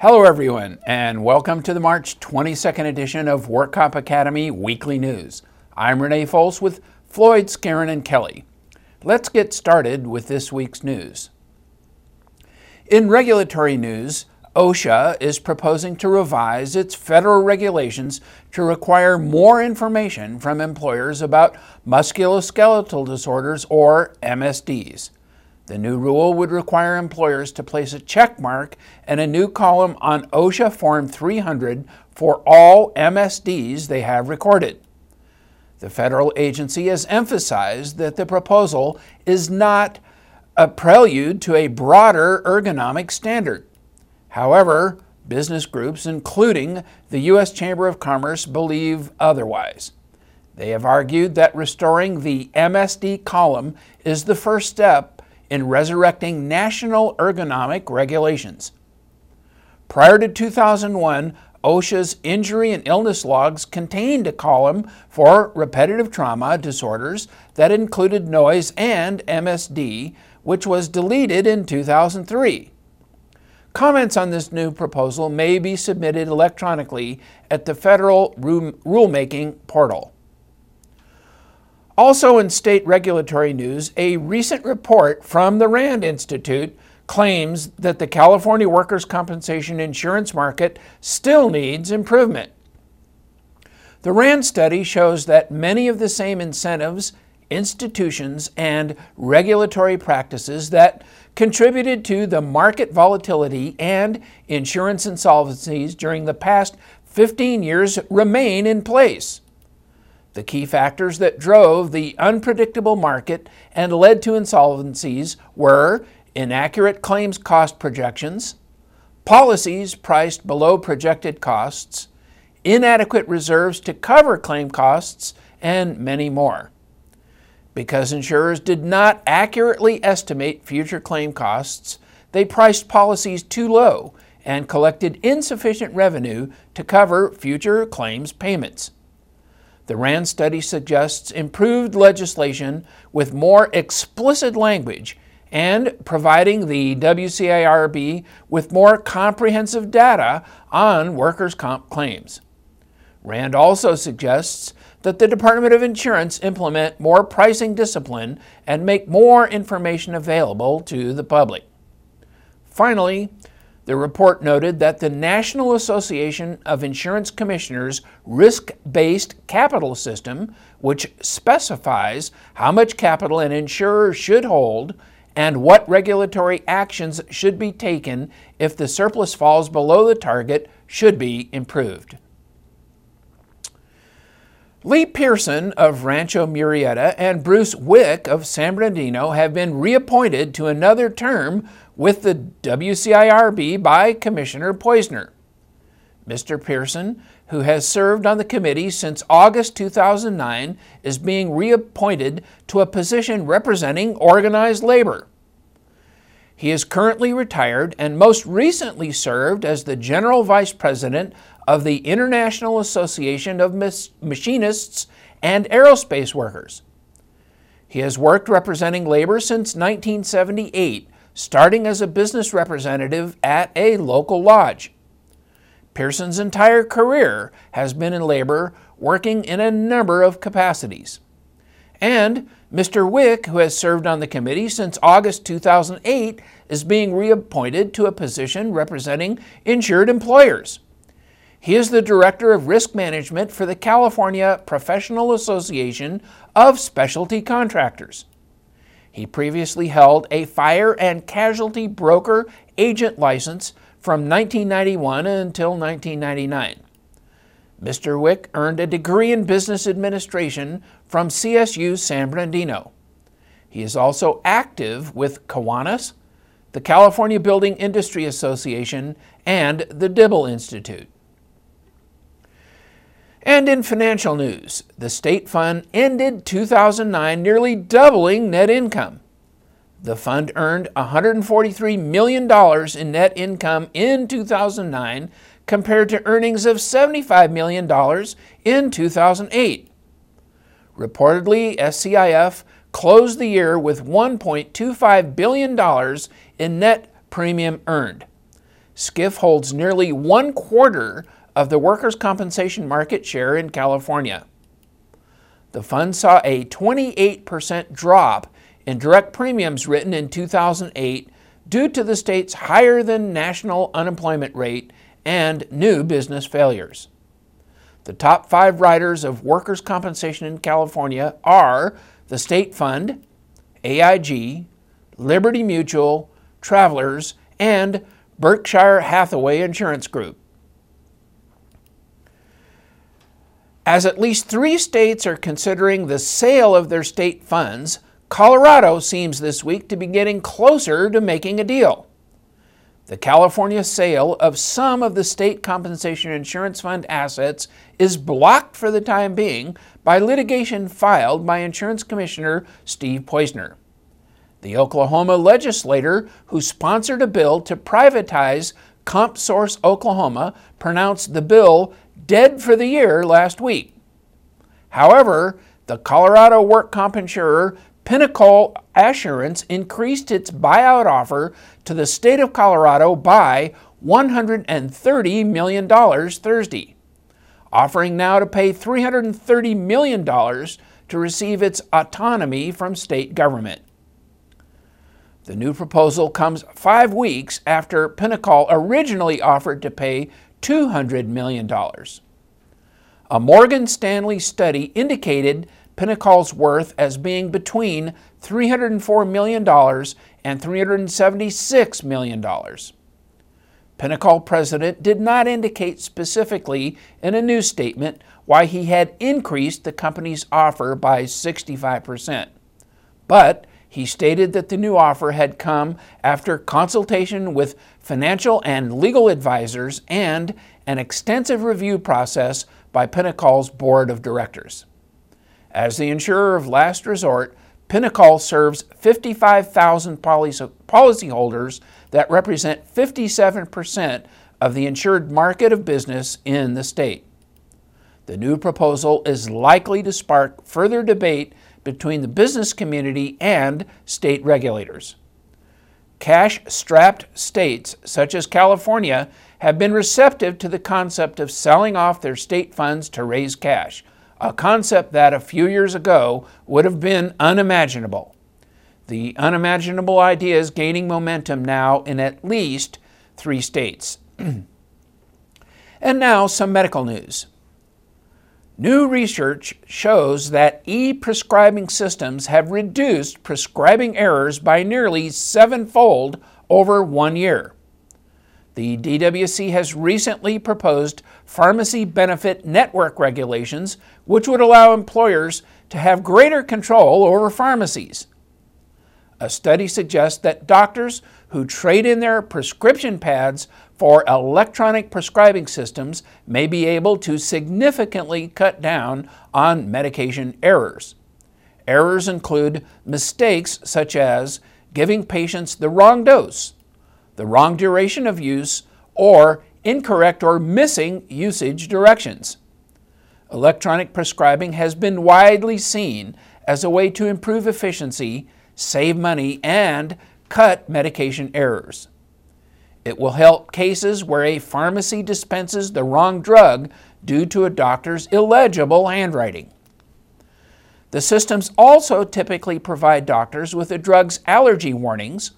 Hello, everyone, and welcome to the March 22nd edition of WorkComp Academy Weekly News. I'm Renee Fols with Floyd, Skeren, and Kelly. Let's get started with this week's news. In regulatory news, OSHA is proposing to revise its federal regulations to require more information from employers about musculoskeletal disorders or MSDs. The new rule would require employers to place a check mark and a new column on OSHA Form 300 for all MSDs they have recorded. The federal agency has emphasized that the proposal is not a prelude to a broader ergonomic standard. However, business groups, including the U.S. Chamber of Commerce, believe otherwise. They have argued that restoring the MSD column is the first step in resurrecting national ergonomic regulations. Prior to 2001, OSHA's injury and illness logs contained a column for repetitive trauma disorders that included noise and MSD, which was deleted in 2003. Comments on this new proposal may be submitted electronically at the federal rulemaking portal. Also, in state regulatory news, a recent report from the RAND Institute claims that the California workers' compensation insurance market still needs improvement. The RAND study shows that many of the same incentives, institutions, and regulatory practices that contributed to the market volatility and insurance insolvencies during the past 15 years remain in place. The key factors that drove the unpredictable market and led to insolvencies were inaccurate claims cost projections, policies priced below projected costs, inadequate reserves to cover claim costs, and many more. Because insurers did not accurately estimate future claim costs, they priced policies too low and collected insufficient revenue to cover future claims payments. The RAND study suggests improved legislation with more explicit language and providing the WCIRB with more comprehensive data on workers' comp claims. RAND also suggests that the Department of Insurance implement more pricing discipline and make more information available to the public. Finally, the report noted that the National Association of Insurance Commissioners risk based capital system, which specifies how much capital an insurer should hold and what regulatory actions should be taken if the surplus falls below the target, should be improved. Lee Pearson of Rancho Murieta and Bruce Wick of San Bernardino have been reappointed to another term with the WCIRB by Commissioner Poizner. Mr. Pearson, who has served on the committee since August 2009, is being reappointed to a position representing organized labor. He is currently retired and most recently served as the General Vice President of the International Association of Machinists and Aerospace Workers. He has worked representing labor since 1978 starting as a business representative at a local lodge. Pearson's entire career has been in labor, working in a number of capacities. And Mr. Wick, who has served on the committee since August 2008, is being reappointed to a position representing insured employers. He is the Director of Risk Management for the California Professional Association of Specialty Contractors. He previously held a fire and casualty broker agent license from 1991 until 1999. Mr. Wick earned a degree in business administration from CSU San Bernardino. He is also active with Kiwanis, the California Building Industry Association, and the Dibble Institute. And in financial news, the state fund ended 2009 nearly doubling net income. The fund earned $143 million in net income in 2009 compared to earnings of $75 million in 2008. Reportedly, SCIF closed the year with $1.25 billion in net premium earned. SCIF holds nearly one quarter of the workers' compensation market share in California. The fund saw a 28% drop in direct premiums written in 2008 due to the state's higher than national unemployment rate and new business failures. The top five writers of workers' compensation in California are the State Fund, AIG, Liberty Mutual, Travelers, and Berkshire Hathaway Insurance Group. As at least three states are considering the sale of their state funds, Colorado seems this week to be getting closer to making a deal. The California sale of some of the state compensation insurance fund assets is blocked for the time being by litigation filed by Insurance Commissioner Steve Poizner. The Oklahoma legislator who sponsored a bill to privatize CompSource Oklahoma pronounced the bill dead for the year last week. However, the Colorado work comp insurer Pinnacle Assurance increased its buyout offer to the state of Colorado by $130 million Thursday, offering now to pay $330 million to receive its autonomy from state government. The new proposal comes five weeks after Pinnacle originally offered to pay $200 million. A Morgan Stanley study indicated Pinnacle's worth as being between $304 million and $376 million. Pinnacle president did not indicate specifically in a news statement why he had increased the company's offer by 65%. But he stated that the new offer had come after consultation with financial and legal advisors and an extensive review process by Pinnacle's board of directors. As the insurer of last resort, Pinnacle serves 55,000 policyholders that represent 57% of the insured market of business in the state. The new proposal is likely to spark further debate between the business community and state regulators. Cash strapped states such as California have been receptive to the concept of selling off their state funds to raise cash, a concept that a few years ago would have been unimaginable. The unimaginable idea is gaining momentum now in at least three states. and now some medical news. New research shows that e prescribing systems have reduced prescribing errors by nearly sevenfold over one year. The DWC has recently proposed pharmacy benefit network regulations, which would allow employers to have greater control over pharmacies. A study suggests that doctors who trade in their prescription pads for electronic prescribing systems may be able to significantly cut down on medication errors. Errors include mistakes such as giving patients the wrong dose, the wrong duration of use, or incorrect or missing usage directions. Electronic prescribing has been widely seen as a way to improve efficiency, save money, and cut medication errors. It will help cases where a pharmacy dispenses the wrong drug due to a doctor's illegible handwriting. The systems also typically provide doctors with a drug's allergy warnings,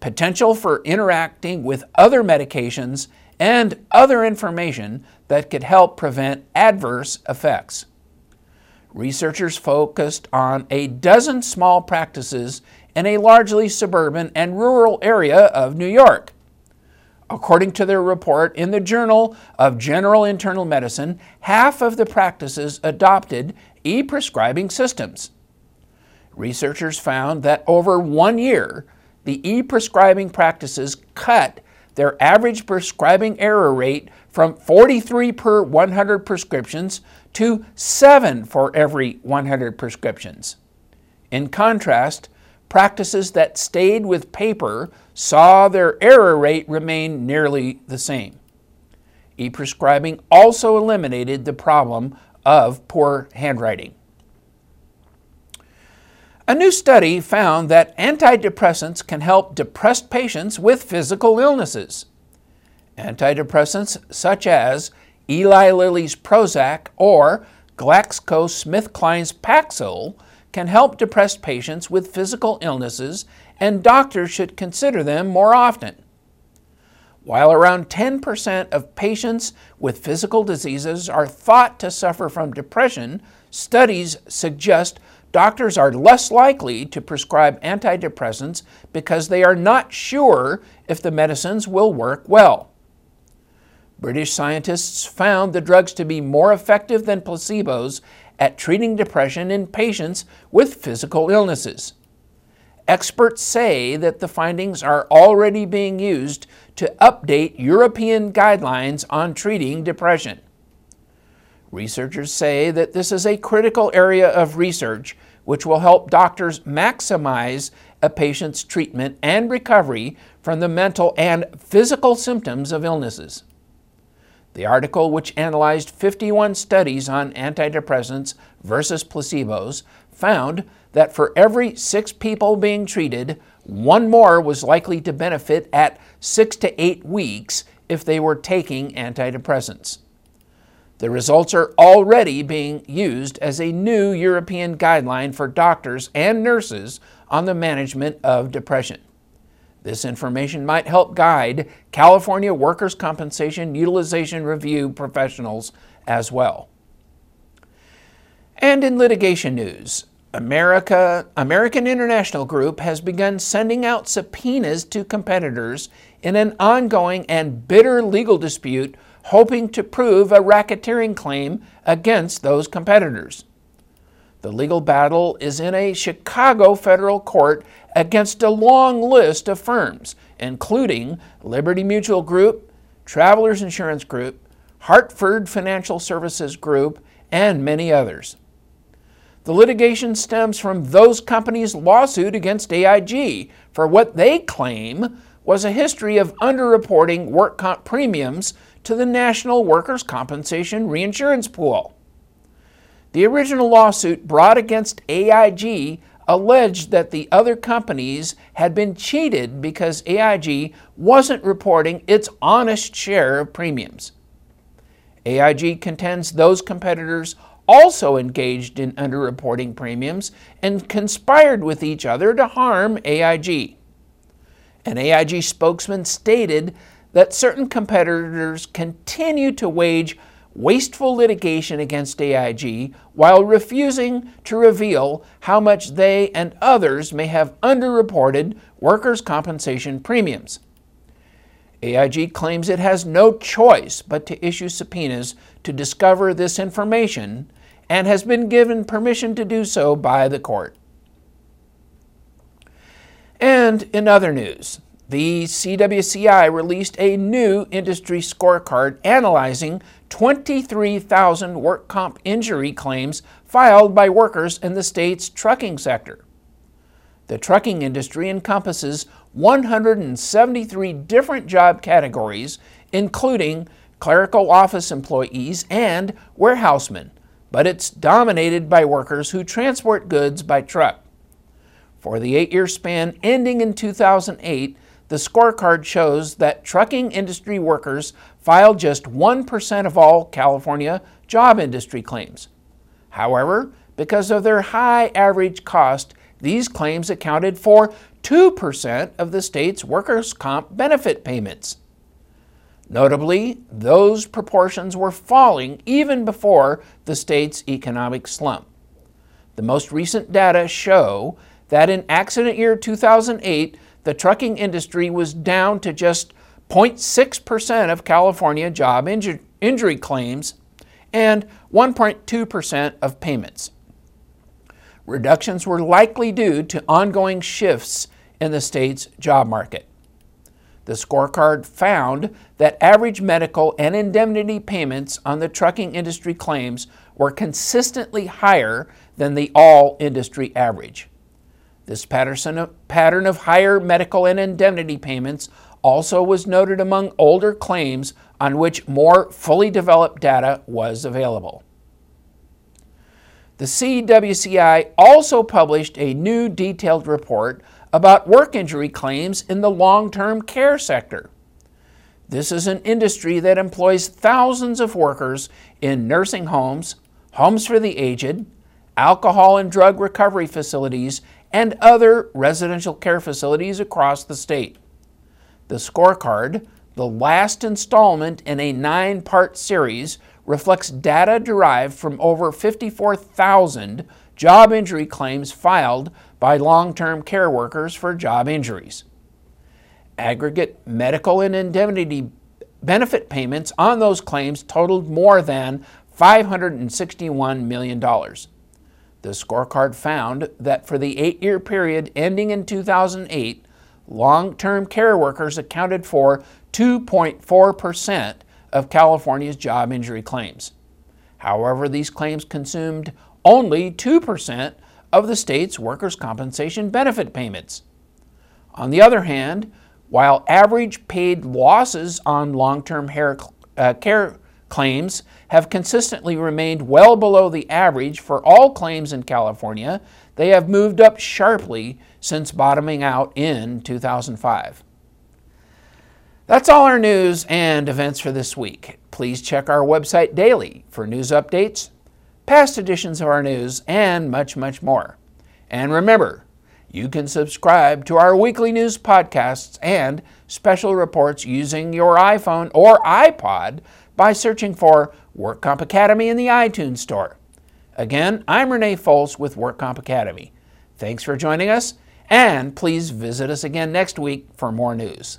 potential for interacting with other medications, and other information that could help prevent adverse effects. Researchers focused on a dozen small practices in a largely suburban and rural area of New York. According to their report in the Journal of General Internal Medicine, half of the practices adopted e prescribing systems. Researchers found that over one year, the e prescribing practices cut their average prescribing error rate from 43 per 100 prescriptions to 7 for every 100 prescriptions. In contrast, practices that stayed with paper saw their error rate remain nearly the same. E prescribing also eliminated the problem of poor handwriting. A new study found that antidepressants can help depressed patients with physical illnesses. Antidepressants such as Eli Lilly's Prozac or GlaxoSmithKline's Paxil can help depressed patients with physical illnesses, and doctors should consider them more often. While around 10% of patients with physical diseases are thought to suffer from depression, studies suggest doctors are less likely to prescribe antidepressants because they are not sure if the medicines will work well. British scientists found the drugs to be more effective than placebos at treating depression in patients with physical illnesses. Experts say that the findings are already being used to update European guidelines on treating depression. Researchers say that this is a critical area of research which will help doctors maximize a patient's treatment and recovery from the mental and physical symptoms of illnesses. The article, which analyzed 51 studies on antidepressants versus placebos, found that for every six people being treated, one more was likely to benefit at six to eight weeks if they were taking antidepressants. The results are already being used as a new European guideline for doctors and nurses on the management of depression. This information might help guide California Workers' Compensation Utilization Review professionals as well. And in litigation news, America, American International Group has begun sending out subpoenas to competitors in an ongoing and bitter legal dispute, hoping to prove a racketeering claim against those competitors. The legal battle is in a Chicago federal court against a long list of firms, including Liberty Mutual Group, Travelers Insurance Group, Hartford Financial Services Group, and many others. The litigation stems from those companies' lawsuit against AIG for what they claim was a history of underreporting work comp premiums to the National Workers' Compensation Reinsurance Pool. The original lawsuit brought against AIG alleged that the other companies had been cheated because AIG wasn't reporting its honest share of premiums. AIG contends those competitors also engaged in underreporting premiums and conspired with each other to harm AIG. An AIG spokesman stated that certain competitors continue to wage wasteful litigation against AIG while refusing to reveal how much they and others may have underreported workers' compensation premiums. AIG claims it has no choice but to issue subpoenas to discover this information and has been given permission to do so by the court. And in other news, the CWCI released a new industry scorecard analyzing 23,000 work comp injury claims filed by workers in the state's trucking sector. The trucking industry encompasses 173 different job categories, including clerical office employees and warehousemen, but it's dominated by workers who transport goods by truck. For the eight year span ending in 2008, the scorecard shows that trucking industry workers filed just 1% of all California job industry claims. However, because of their high average cost, these claims accounted for 2% of the state's workers' comp benefit payments. Notably, those proportions were falling even before the state's economic slump. The most recent data show that in accident year 2008, the trucking industry was down to just 0.6% of California job inju- injury claims and 1.2% of payments. Reductions were likely due to ongoing shifts in the state's job market. The scorecard found that average medical and indemnity payments on the trucking industry claims were consistently higher than the all industry average. This pattern of higher medical and indemnity payments also was noted among older claims on which more fully developed data was available. The CWCI also published a new detailed report about work injury claims in the long term care sector. This is an industry that employs thousands of workers in nursing homes, homes for the aged, alcohol and drug recovery facilities, and other residential care facilities across the state. The scorecard, the last installment in a nine part series, reflects data derived from over 54,000 job injury claims filed by long term care workers for job injuries aggregate medical and indemnity benefit payments on those claims totaled more than $561 million. The scorecard found that for the eight year period ending in 2008, long term care workers accounted for 2.4% of California's job injury claims. However, these claims consumed only 2% of the state's workers' compensation benefit payments. On the other hand, while average paid losses on long term uh, care claims have consistently remained well below the average for all claims in California, they have moved up sharply since bottoming out in 2005. That's all our news and events for this week. Please check our website daily for news updates, past editions of our news, and much, much more. And remember, you can subscribe to our weekly news podcasts and special reports using your iPhone or iPod by searching for WorkComp Academy in the iTunes Store. Again, I'm Renee Fols with WorkComp Academy. Thanks for joining us, and please visit us again next week for more news.